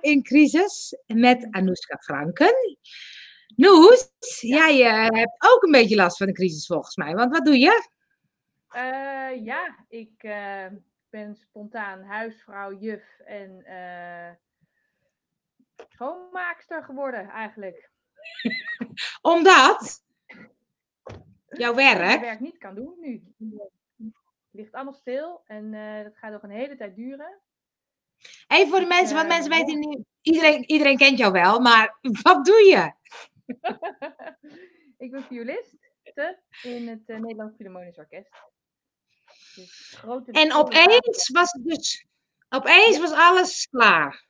in crisis met Anouska Franken. Noes, jij uh, hebt ook een beetje last van de crisis volgens mij. Want wat doe je? Uh, ja, ik uh, ben spontaan huisvrouw, juf en schoonmaakster geworden eigenlijk. Omdat? Jouw werk? Mijn werk niet kan doen nu. Het ligt allemaal stil en dat gaat nog een hele tijd duren. Even voor de mensen, want mensen weten iedereen, iedereen kent jou wel, maar wat doe je? ik ben violist in het uh, Nederlands Philharmonisch Orkest. Dus en opeens was het dus, opeens was alles klaar.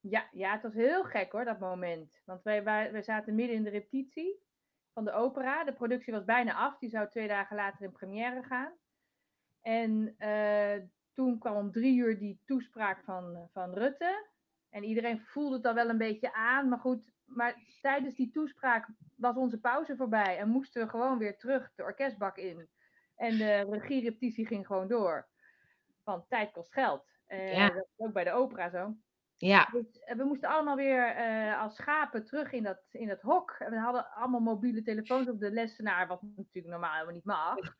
Ja, ja, het was heel gek hoor, dat moment. Want wij, wij, wij zaten midden in de repetitie van de opera. De productie was bijna af, die zou twee dagen later in première gaan. En uh, toen kwam om drie uur die toespraak van, van Rutte. En iedereen voelde het al wel een beetje aan. Maar goed, maar tijdens die toespraak was onze pauze voorbij. En moesten we gewoon weer terug de orkestbak in. En de regierepetitie ging gewoon door. Want tijd kost geld. Uh, ja. Dat is ook bij de opera zo. Ja. Dus, we moesten allemaal weer uh, als schapen terug in dat, in dat hok. En we hadden allemaal mobiele telefoons op de lessenaar, wat natuurlijk normaal helemaal niet mag.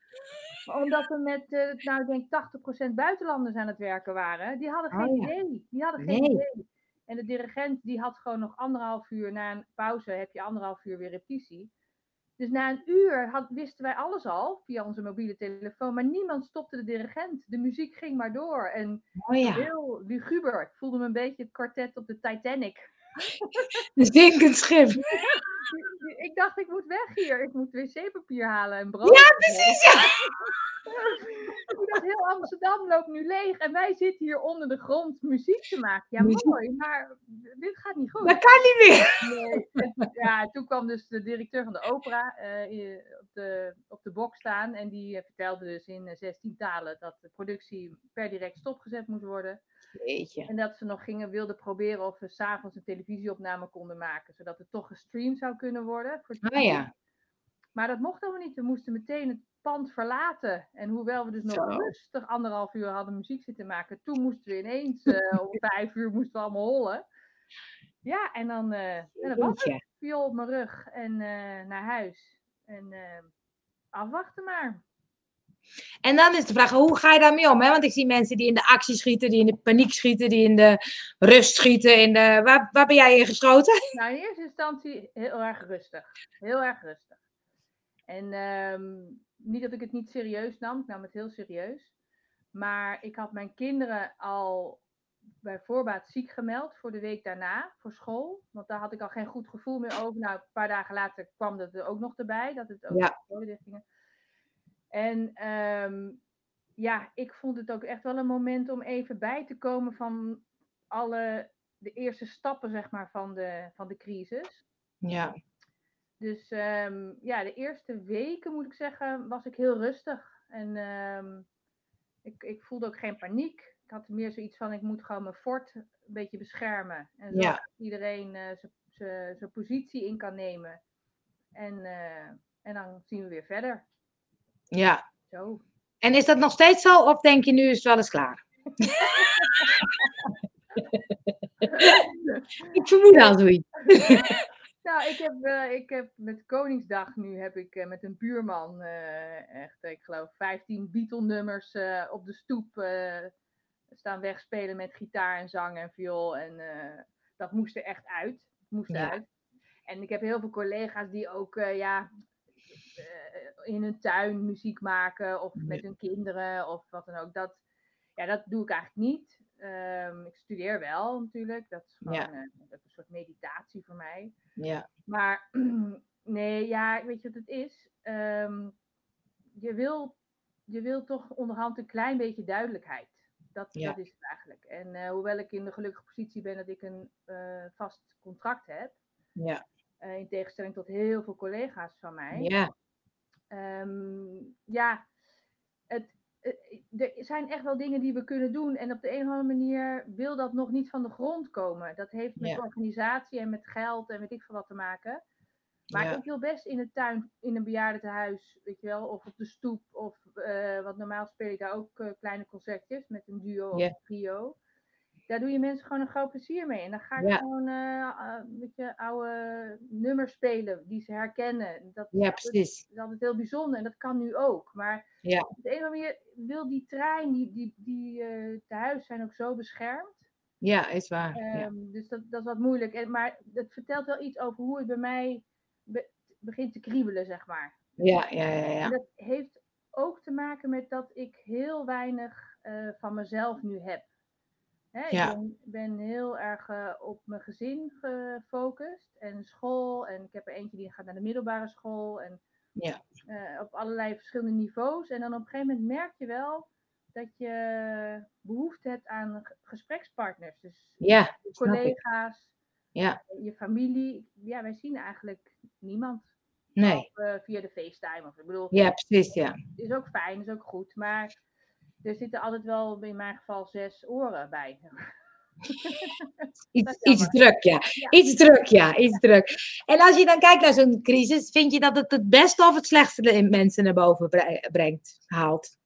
Maar omdat we met, uh, nou ik denk 80% buitenlanders aan het werken waren, die hadden geen oh, ja. idee. Die hadden geen nee. idee. En de dirigent die had gewoon nog anderhalf uur na een pauze, heb je anderhalf uur weer repetitie. Dus na een uur had, wisten wij alles al via onze mobiele telefoon, maar niemand stopte de dirigent. De muziek ging maar door. En oh ja. heel luguber. Ik voelde me een beetje het kwartet op de Titanic. Een zinkend schip. ik dacht, ik moet weg hier. Ik moet wc-papier halen en brood. Ja, precies. Ja. dacht, heel Amsterdam loopt nu leeg en wij zitten hier onder de grond muziek te maken. Ja, mooi, maar dit gaat niet goed. Dat kan niet meer. Nee. Ja, toen kwam dus de directeur van de opera uh, op, de, op de bok staan en die uh, vertelde dus in 16 talen dat de productie per direct stopgezet moest worden. Jeetje. En dat ze nog gingen, wilden proberen of we s'avonds een televisieopname konden maken, zodat het toch gestreamd zou kunnen worden. Voor ah ja. Maar dat mocht we niet. We moesten meteen het pand verlaten. En hoewel we dus nog Zo. rustig anderhalf uur hadden muziek zitten maken, toen moesten we ineens uh, om vijf uur moesten we allemaal hollen. Ja, en dan, uh, en dan was viool op mijn rug en uh, naar huis. En afwachten maar. En dan is de vraag, hoe ga je daarmee om? Hè? Want ik zie mensen die in de actie schieten, die in de paniek schieten, die in de rust schieten. In de... waar, waar ben jij in geschoten? Nou, in eerste instantie heel erg rustig. Heel erg rustig. En um, niet dat ik het niet serieus nam, ik nam het heel serieus. Maar ik had mijn kinderen al bij voorbaat ziek gemeld voor de week daarna, voor school. Want daar had ik al geen goed gevoel meer over. Nou, een paar dagen later kwam dat er ook nog erbij, dat het ook ja. gingen. En um, ja, ik vond het ook echt wel een moment om even bij te komen van alle, de eerste stappen, zeg maar, van de, van de crisis. Ja. Dus um, ja, de eerste weken, moet ik zeggen, was ik heel rustig. En um, ik, ik voelde ook geen paniek. Ik had meer zoiets van, ik moet gewoon mijn fort een beetje beschermen. En zodat Ja. iedereen uh, zijn positie in kan nemen. En, uh, en dan zien we weer verder. Ja. Zo. En is dat nog steeds zo? Of denk je nu is het wel eens klaar? ik vermoed al zoiets. Nou, ik heb, uh, ik heb met Koningsdag nu heb ik uh, met een buurman uh, echt, ik geloof, 15 Beatle-nummers op de stoep staan wegspelen met gitaar en zang en viool. En dat moest er echt uit. Moest Ja. uit. En ik heb heel veel collega's die ook ja, in hun tuin muziek maken of met hun kinderen of wat dan ook. Dat, ja, dat doe ik eigenlijk niet. Ehm, ik studeer wel natuurlijk. Dat is gewoon Ja. eh, is een soort meditatie voor mij. Ja. Maar nee, ja, weet je wat het is? Ehm, je, wil, je wil toch onderhand een klein beetje duidelijkheid. Dat, Ja. dat is het eigenlijk. En eh, hoewel ik in de gelukkige positie ben dat ik een eh, vast contract heb, Ja. in tegenstelling tot heel veel collega's van mij, Ja. Ehm, ja, er zijn echt wel dingen die we kunnen doen. En op de een of andere manier wil dat nog niet van de grond komen. Dat heeft met Ja. organisatie en met geld en weet ik veel wat te maken. Maar Ja. ik wil best in de tuin, in een bejaardentehuis, weet je wel, of op de stoep. Of, eh, wat normaal speel ik daar ook eh, kleine concertjes met een duo of een trio. Daar doe je mensen gewoon een groot plezier mee. En dan ga ik Ja. gewoon met je oude nummers spelen die ze herkennen. Dat, Ja, dat precies. is altijd heel bijzonder en dat kan nu ook. Maar Ja. op de een of andere manier wil die trein, die, die, die eh tehuis zijn ook zo beschermd. Ja, is waar. Ja. Ehm, Dus dat, dat is wat moeilijk. En, maar het vertelt wel iets over hoe het bij mij be- begint te kriebelen, zeg maar. Ja, ja, ja, En ja. dat heeft ook te maken met dat ik heel weinig van mezelf nu heb. Hè, Ja. Ik ben, ben heel erg eh, op mijn gezin gefocust en school. En ik heb er eentje die gaat naar de middelbare school. En Ja. eh, op allerlei verschillende niveaus. En dan op een gegeven moment merk je wel dat je behoefte hebt aan gesprekspartners. Dus Ja, collega's, Ja. je familie. Ja, wij zien eigenlijk niemand. Nee. via de FaceTime. Of, ik bedoel, Ja, precies, ja. is ook fijn, is ook goed. Maar er zitten altijd wel, in mijn geval, zes oren bij. Iets, iets druk, ja. Ja. Iets druk, ja. Iets druk. En als je dan kijkt naar zo'n crisis, vind je dat het het beste of het slechtste in mensen naar boven bre- brengt, haalt?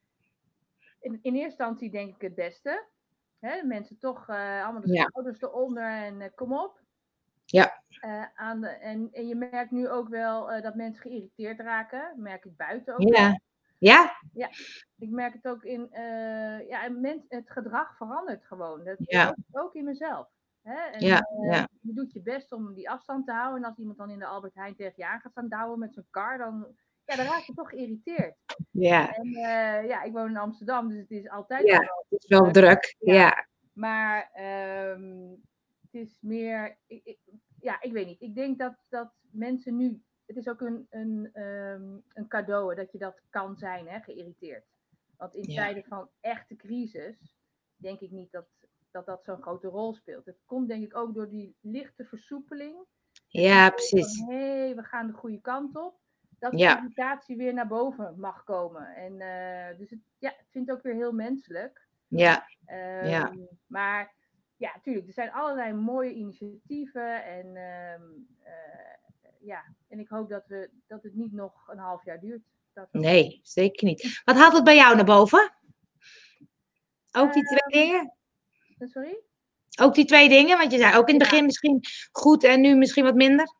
In, in eerste instantie denk ik het beste. Hè, mensen toch eh, allemaal de Ja. schouders eronder en eh, kom op. Ja. Eh, aan de, en, en je merkt nu ook wel dat mensen geïrriteerd raken. merk ik buiten ook wel. Ja. Ja? Ik merk het ook in, eh, ja, mens, het gedrag verandert gewoon. Dat Ja. ook, ook in mezelf. Hè? En, Ja, eh, ja. Je doet je best om die afstand te houden. En als iemand dan in de Albert Heijn tegen je aan gaat staan douwen met zijn kar, dan, ja, dan raak je toch geïrriteerd. Ja. En eh, ja, ik woon in Amsterdam, dus het is altijd Ja. wel Het is wel druk. Ja. Ja. Maar ehm, het is meer, ik, ik- ja, ik weet niet. Ik denk dat, dat mensen nu, het is ook een, een, ehm, een cadeau dat je dat kan zijn, hè, geïrriteerd. Want in Ja. tijden van echte crisis, denk ik niet dat dat, dat zo'n grote rol speelt. Het komt denk ik ook door die lichte versoepeling. Ja, precies. Hé, we gaan de goede kant op. Dat Ja. de irritatie weer naar boven mag komen. En eh, dus het, ja, ik vind het ook weer heel menselijk. Ja. Ehm, Maar ja, natuurlijk, er zijn allerlei mooie initiatieven. En ehm, eh, ja, en ik hoop dat, we, dat het niet nog een half jaar duurt. Dat we- Nee, zeker niet. Wat haalt het bij jou naar boven? Ook die twee Ehm, dingen? Sorry? Ook die twee dingen? Want je zei ook in het Ja. begin misschien goed en nu misschien wat minder.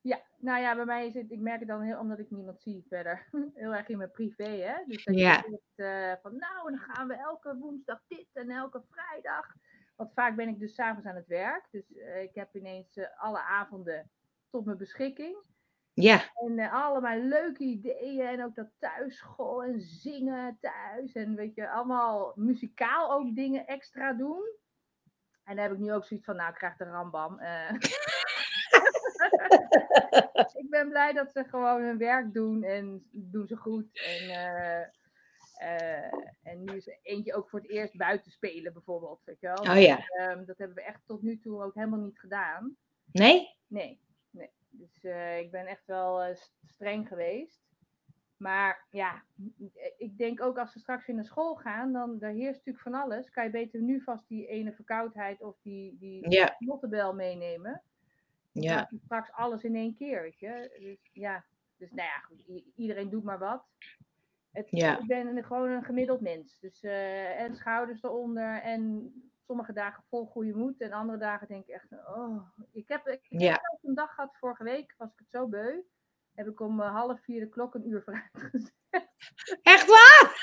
Ja, nou ja, bij mij is het, ik merk het dan heel, omdat ik niemand zie verder, heel erg in mijn privé, hè. Dus dat Ja. je zegt eh, van, nou, dan gaan we elke woensdag dit en elke vrijdag. Want vaak ben ik dus s'avonds aan het werk, dus eh, ik heb ineens eh, alle avonden tot mijn beschikking. Ja. En eh, allemaal leuke ideeën en ook dat thuisschool en zingen thuis en weet je, allemaal muzikaal ook dingen extra doen. En daar heb ik nu ook zoiets van, nou, ik krijg de rambam. eh. ik ben blij dat ze gewoon hun werk doen en doen ze goed. En, eh, en nu is eentje ook voor het eerst buiten spelen bijvoorbeeld. Weet je wel? Oh ja. Ehm, dat hebben we echt tot nu toe ook helemaal niet gedaan. Nee? Nee, eh, ik ben echt wel eh, st- streng geweest. Maar ja, ik denk ook als ze straks weer naar school gaan, dan daar heerst natuurlijk van alles. Kan je beter nu vast die ene verkoudheid of die, die Ja. meenemen. Ja. straks alles in één keer, weet je. Dus ja, dus nou ja, goed, iedereen doet maar wat. Het, Ja. Ik ben gewoon een gemiddeld mens. Dus, eh, en schouders eronder en sommige dagen vol goede moed. En andere dagen denk ik echt, oh. Ik heb, ik heb een dag gehad vorige week, was ik het zo beu. Heb ik om eh, half vier de klok een uur vooruit gezet. Echt waar?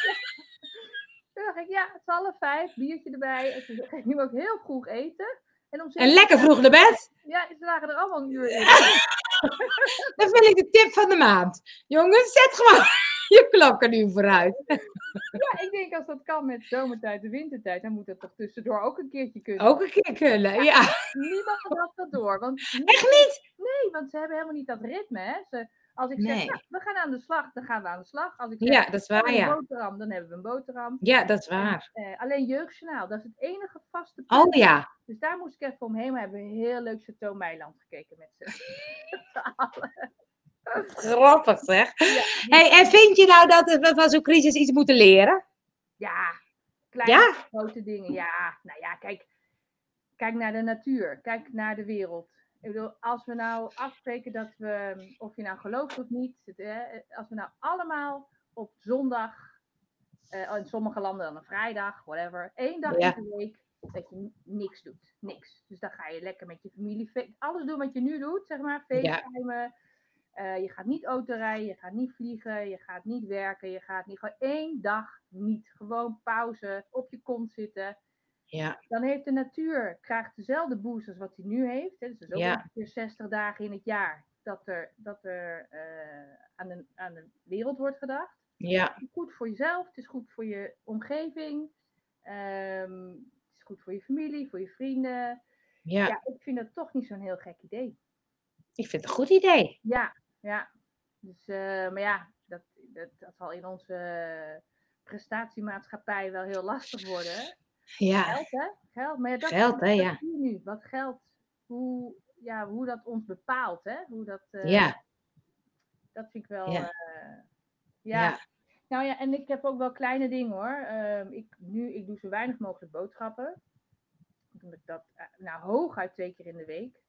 Toen dacht ik, ja, het is half vijf, biertje erbij. En toen ging ik ook heel vroeg eten. En, om En lekker vroeg naar bed? Ja, ze lagen er allemaal een uur in. Dat vind ik de tip van de maand. Jongens, zet gewoon je klok een uur vooruit. Als dat kan met zomertijd en wintertijd, dan moet dat toch tussendoor ook een keertje kunnen. Ook een keer kunnen, ja. Niemand had dat door. Want, Echt niet? nee, want ze hebben helemaal niet dat ritme. Hè? Ze, als ik zeg, nou, we gaan aan de slag, dan gaan we aan de slag. Als ik zeg, Ja, dat is waar, ja. boterham, dan hebben we een boterham. Ja, dat is waar. Eh, alleen jeugdjournaal, dat is het enige vaste Oh punt. ja. Dus daar moest ik even omheen. We hebben een heel leuk Chateau Meiland gekeken met z'n allen. Grappig zeg. Ja, Hey, en vind je nou dat we van zo'n crisis iets moeten leren? Ja, kleine Ja? grote dingen. Ja, nou ja, kijk, kijk naar de natuur. Kijk naar de wereld. Ik bedoel, als we nou afspreken dat we, of je nou gelooft of niet, als we nou allemaal op zondag, eh, in sommige landen dan een vrijdag, whatever, één dag Ja. in de week dat je niks doet. Niks. Dus dan ga je lekker met je familie, alles doen wat je nu doet, zeg maar. Facetimen. Eh, je gaat niet autorijden, je gaat niet vliegen, je gaat niet werken, je gaat niet gewoon één dag niet. Gewoon pauze, op je kont zitten. Ja, Dan heeft de natuur, krijgt dezelfde boost als wat hij nu heeft. Hè. Dus is ook Ja. ongeveer 60 dagen in het jaar dat er, dat er eh, aan, de, aan de wereld wordt gedacht. ja, Het is goed voor jezelf, het is goed voor je omgeving. ehm, het is goed voor je familie, voor je vrienden. ja. Ja, ik vind dat toch niet zo'n heel gek idee. Ik vind het een goed idee. Ja, ja. Dus, eh, maar ja, dat, dat, dat zal in onze prestatiemaatschappij wel heel lastig worden. Ja, Geld, hè? Geld. Maar ja, dat, Geld, hè, ja. nu. Wat geld, hoe, ja, hoe dat ons bepaalt, hè? Hoe dat, eh, ja, dat vind ik wel. Ja. eh, ja. ja, Nou ja, en ik heb ook wel kleine dingen hoor. Ehm, ik, nu, ik doe zo weinig mogelijk boodschappen. Omdat ik dat, nou, hooguit twee keer in de week.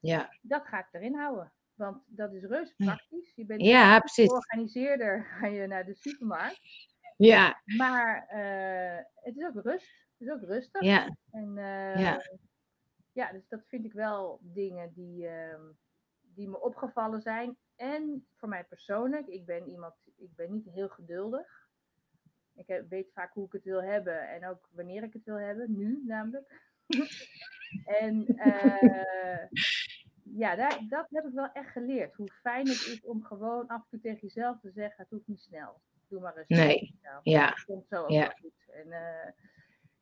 ja. Dat ga ik erin houden. Want dat is reuze Ja. praktisch. Je bent Ja, precies. georganiseerder, ga je naar de supermarkt. Ja, Maar eh, het is ook rust. Het is ook rustig. ja, En eh, Ja. ja, dus dat vind ik wel dingen die, ehm, die me opgevallen zijn. En voor mij persoonlijk, ik ben iemand, ik ben niet heel geduldig. Ik heb- weet vaak hoe ik het wil hebben en ook wanneer ik het wil hebben, nu namelijk. en eh, ja, daar, dat heb ik wel echt geleerd. Hoe fijn het is om gewoon af en toe tegen jezelf te zeggen, het hoeft niet snel. Doe maar rustig. Nee. ja, Het komt zo ook Ja. goed. En, eh,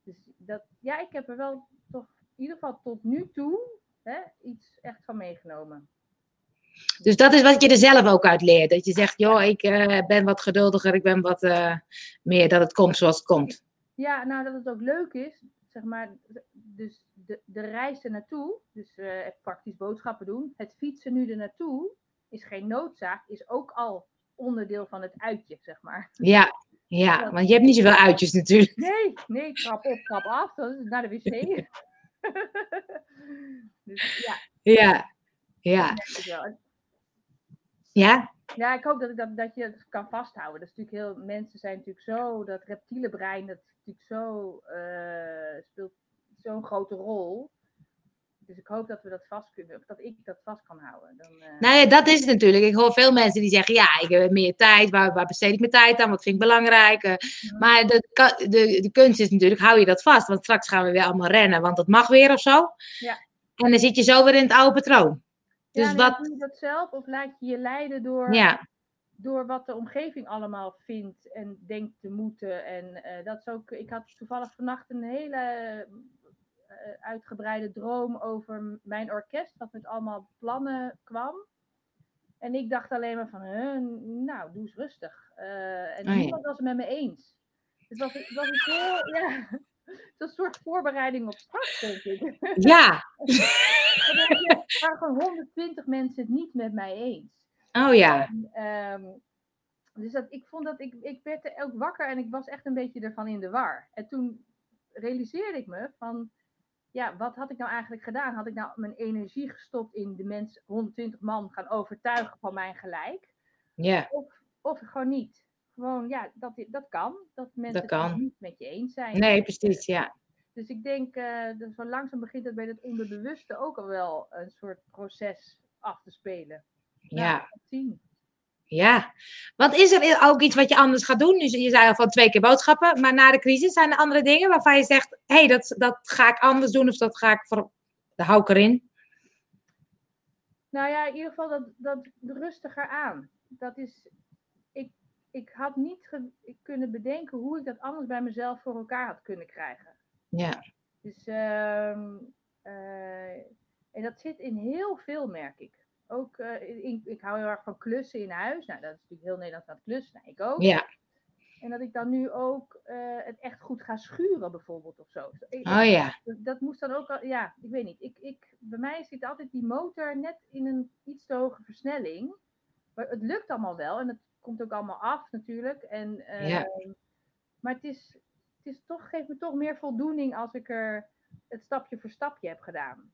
dus dat, ja, ik heb er wel toch in ieder geval tot nu toe hè, iets echt van meegenomen. Dus dat is wat je er zelf ook uit leert. Dat je zegt, joh, ik eh, ben wat geduldiger, ik ben wat eh, meer dat het komt zoals het komt. Ja, nou dat het ook leuk is, zeg maar, dus de, de reis er naartoe, dus eh, praktisch boodschappen doen, het fietsen nu er naartoe, is geen noodzaak, is ook al onderdeel van het uitje, zeg maar. Ja, ja, want je hebt niet zoveel uitjes natuurlijk. Nee, nee, trap op, trap af, dat is naar de wc. dus ja, Ja, ja, ja, Ja, ik hoop dat, ik dat, dat je het kan vasthouden. Dat is natuurlijk heel, mensen zijn natuurlijk zo, dat reptiele brein, dat is natuurlijk zo, eh, speelt zo'n grote rol. Dus ik hoop dat we dat vast kunnen, of dat ik dat vast kan houden. Dan, eh, nou ja, dat is het natuurlijk. Ik hoor veel mensen die zeggen, ja, ik heb meer tijd, waar, waar besteed ik mijn tijd aan, wat vind ik belangrijk? eh. Maar de, de, de kunst is natuurlijk, hou je dat vast? Want straks gaan we weer allemaal rennen, want dat mag weer of zo. Ja. En dan zit je zo weer in het oude patroon. ja, Dus wat, Doe je dat zelf of laat je je leiden door, ja, door wat de omgeving allemaal vindt en denkt te moeten? En eh, dat is ook, ik had toevallig vannacht een hele uitgebreide droom over mijn orkest, wat met allemaal plannen kwam. En ik dacht alleen maar van, huh, nou, doe eens rustig. Eh, en Oh ja. niemand was het met me eens. Het was, het was een heel, ja, het was een soort voorbereiding op straks, denk ik. ja, Er waren gewoon 120 mensen het niet met mij eens. oh ja, En, ehm, dus dat, ik vond dat ik, ik werd er ook wakker en ik was echt een beetje ervan in de war. En toen realiseerde ik me van, ja, wat had ik nou eigenlijk gedaan? Had ik nou mijn energie gestopt in de mensen, 120 man, gaan overtuigen van mijn gelijk? ja, Of, of gewoon niet? Gewoon, ja, dat, dat kan. Dat mensen Dat kan. het niet met je eens zijn. nee, precies, ja. Dus ik denk, dat zo langzaam begint het bij het onderbewuste ook al wel een soort proces af te spelen. Ja, zien. Ja. Want is er ook iets wat je anders gaat doen? Dus je zei al van twee keer boodschappen, maar na de crisis zijn er andere dingen waarvan je zegt, hé, hey, dat, dat ga ik anders doen of dat ga ik voor, daar hou ik erin. Nou ja, in ieder geval dat, dat rustiger aan. Dat is, ik, ik had niet ge- ik kunnen bedenken hoe ik dat anders bij mezelf voor elkaar had kunnen krijgen. Ja, Dus, ehm, eh, en dat zit in heel veel, merk ik. Ook, eh, in, ik hou heel erg van klussen in huis. Nou, dat is natuurlijk heel Nederland aan het klussen. Nou, ik ook. ja, En dat ik dan nu ook eh, het echt goed ga schuren, bijvoorbeeld, of zo. Ik- oh ja, dat, dat moest dan ook al, ja, ik weet niet. Ik, ik, bij mij zit altijd die motor net in een iets te hoge versnelling. Maar het lukt allemaal wel en het komt ook allemaal af natuurlijk. En, Ja. ehm, Maar het is, het is toch, geeft me toch meer voldoening als ik er het stapje voor stapje heb gedaan.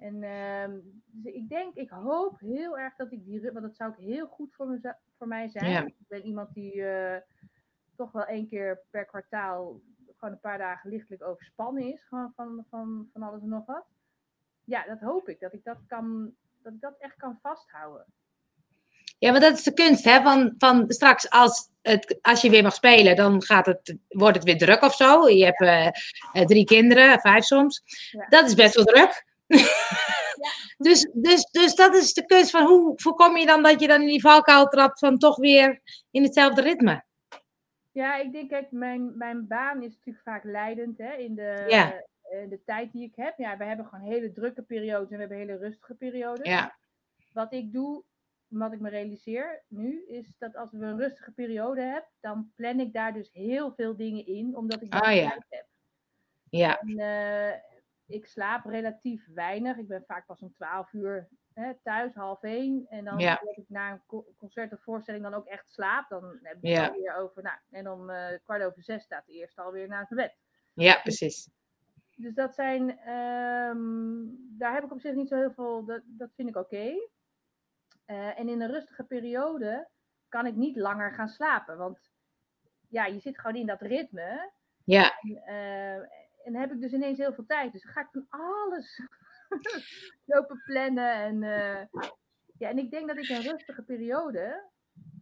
En ehm, dus ik denk, ik hoop heel erg dat ik die, want dat zou ook heel goed voor, me, voor mij zijn. Ja. Ik ben iemand die eh, toch wel één keer per kwartaal gewoon een paar dagen lichtelijk overspannen is. Gewoon van, van, van alles en nog wat. Ja, dat hoop ik. Dat ik dat, kan, dat ik dat echt kan vasthouden. Ja, maar dat is de kunst, hè? Van, van straks als, het, als je weer mag spelen, dan gaat het, wordt het weer druk of zo. Je hebt eh, eh, drie kinderen, vijf soms. Ja. Dat is best wel druk. dus, dus, dus dat is de kunst van hoe voorkom je dan dat je dan in die valkuil trapt van toch weer in hetzelfde ritme. Ja, ik denk, kijk, mijn, mijn baan is natuurlijk vaak leidend hè, in de, Ja. eh, de tijd die ik heb. Ja, we hebben gewoon hele drukke periodes en we hebben hele rustige periodes. Ja, Wat ik doe, wat ik me realiseer nu, is dat als we een rustige periode hebben, dan plan ik daar dus heel veel dingen in, omdat ik Ah, ja. tijd heb. ja, En, eh, ik slaap relatief weinig. Ik ben vaak pas om 12 uur hè, thuis, half één. En dan Ja. heb ik na een co- concert of voorstelling dan ook echt slaap. Dan heb ik Ja. het alweer over, nou, en om eh, kwart over zes staat de eerste alweer naast mijn bed. ja, precies. Dus dat zijn, ehm, daar heb ik op zich niet zo heel veel, dat, dat vind ik oké. Eh, en in een rustige periode kan ik niet langer gaan slapen. Want ja, je zit gewoon in dat ritme. Ja, En, eh, en dan heb ik dus ineens heel veel tijd. Dus dan ga ik van alles lopen plannen. En, eh, ja, en ik denk dat ik een rustige periode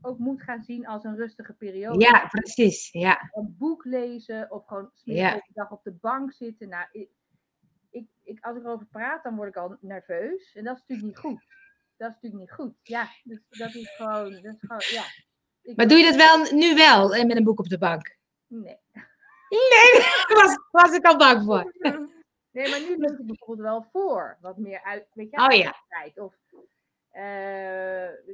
ook moet gaan zien als een rustige periode. ja, precies. Ja, Een boek lezen of gewoon Ja. de dag op de bank zitten. Nou, ik, ik, ik, als ik erover praat, dan word ik al nerveus. En dat is natuurlijk niet goed. Dat is natuurlijk niet goed. Ja, dus dat is gewoon, dat is gewoon ja. Ik maar doe je dat wel nu wel eh, met een boek op de bank? Nee. Nee, daar was, was ik al bang voor. Nee, maar nu lees ik bijvoorbeeld wel voor. Wat meer uit, weet je, Oh ja. uitgebreid. Of eh,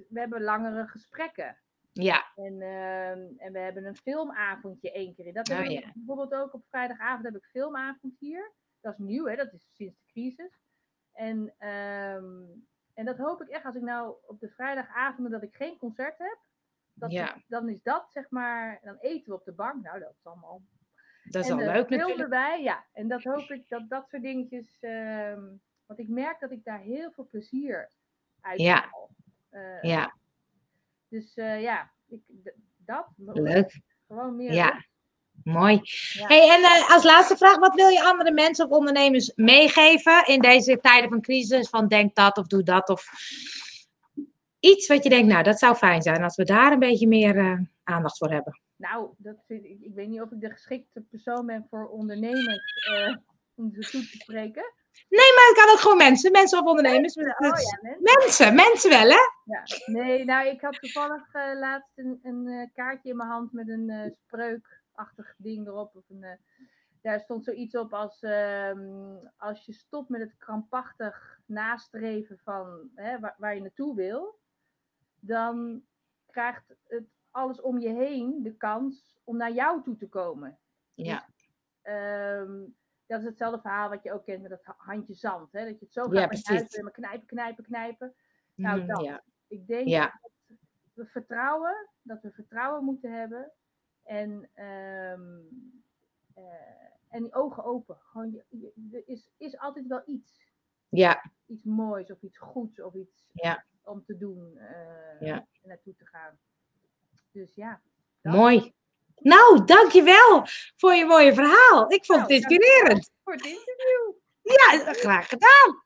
we hebben langere gesprekken. Ja, En, ehm, en we hebben een filmavondje één keer. in. Dat Oh ja. bijvoorbeeld ook op vrijdagavond heb ik filmavond hier. Dat is nieuw, hè? dat is sinds de crisis. En, ehm, en dat hoop ik echt als ik nou op de vrijdagavonden dat ik geen concert heb. Dat Ja. dan is dat zeg maar, dan eten we op de bank. Nou, dat is allemaal dat is en al leuk natuurlijk. erbij, ja. En dat hoop ik, dat dat soort dingetjes... ehm, want ik merk dat ik daar heel veel plezier uit Ja. haal. Eh, Ja, Dus eh, ja, ik, dat. leuk. Gewoon meer Ja. Mooi. Ja. Hey, en eh, als laatste vraag, wat wil je andere mensen of ondernemers meegeven in deze tijden van crisis? Van denk dat of doe dat of iets wat je denkt, nou dat zou fijn zijn als we daar een beetje meer aandacht voor hebben. Nou, dat vind ik, ik weet niet of ik de geschikte persoon ben voor ondernemers eh, om ze toe te spreken. Maar het kan ook gewoon mensen, mensen of ondernemers. Oh Dus ja, mensen. Mensen, mensen wel hè? Ja. Nee, nou, ik had toevallig eh, laatst een, een eh, kaartje in mijn hand met een eh, spreukachtig ding erop. Of een, daar stond zoiets op als: ehm, als je stopt met het krampachtig nastreven van hè, waar, waar je naartoe wil, dan krijgt het alles om je heen de kans om naar jou toe te komen. Ja, Ehm, dat is hetzelfde verhaal wat je ook kent met dat ha- handje zand. Hè? Dat je het zo gaat Ja, maar knijpen, knijpen, knijpen. Nou, Mhm, dat. ja. Ik denk Ja. dat we vertrouwen, dat we vertrouwen moeten hebben. En, ehm, eh, en die ogen open. Gewoon, je- je- er is, is altijd wel iets. ja, Iets moois of iets goeds of iets om te doen. Ja. en naartoe te gaan. Dus ja. dat. mooi. Nou, dankjewel voor je mooie verhaal. Ik vond het Nou, inspirerend. Voor het interview. Ja, graag gedaan.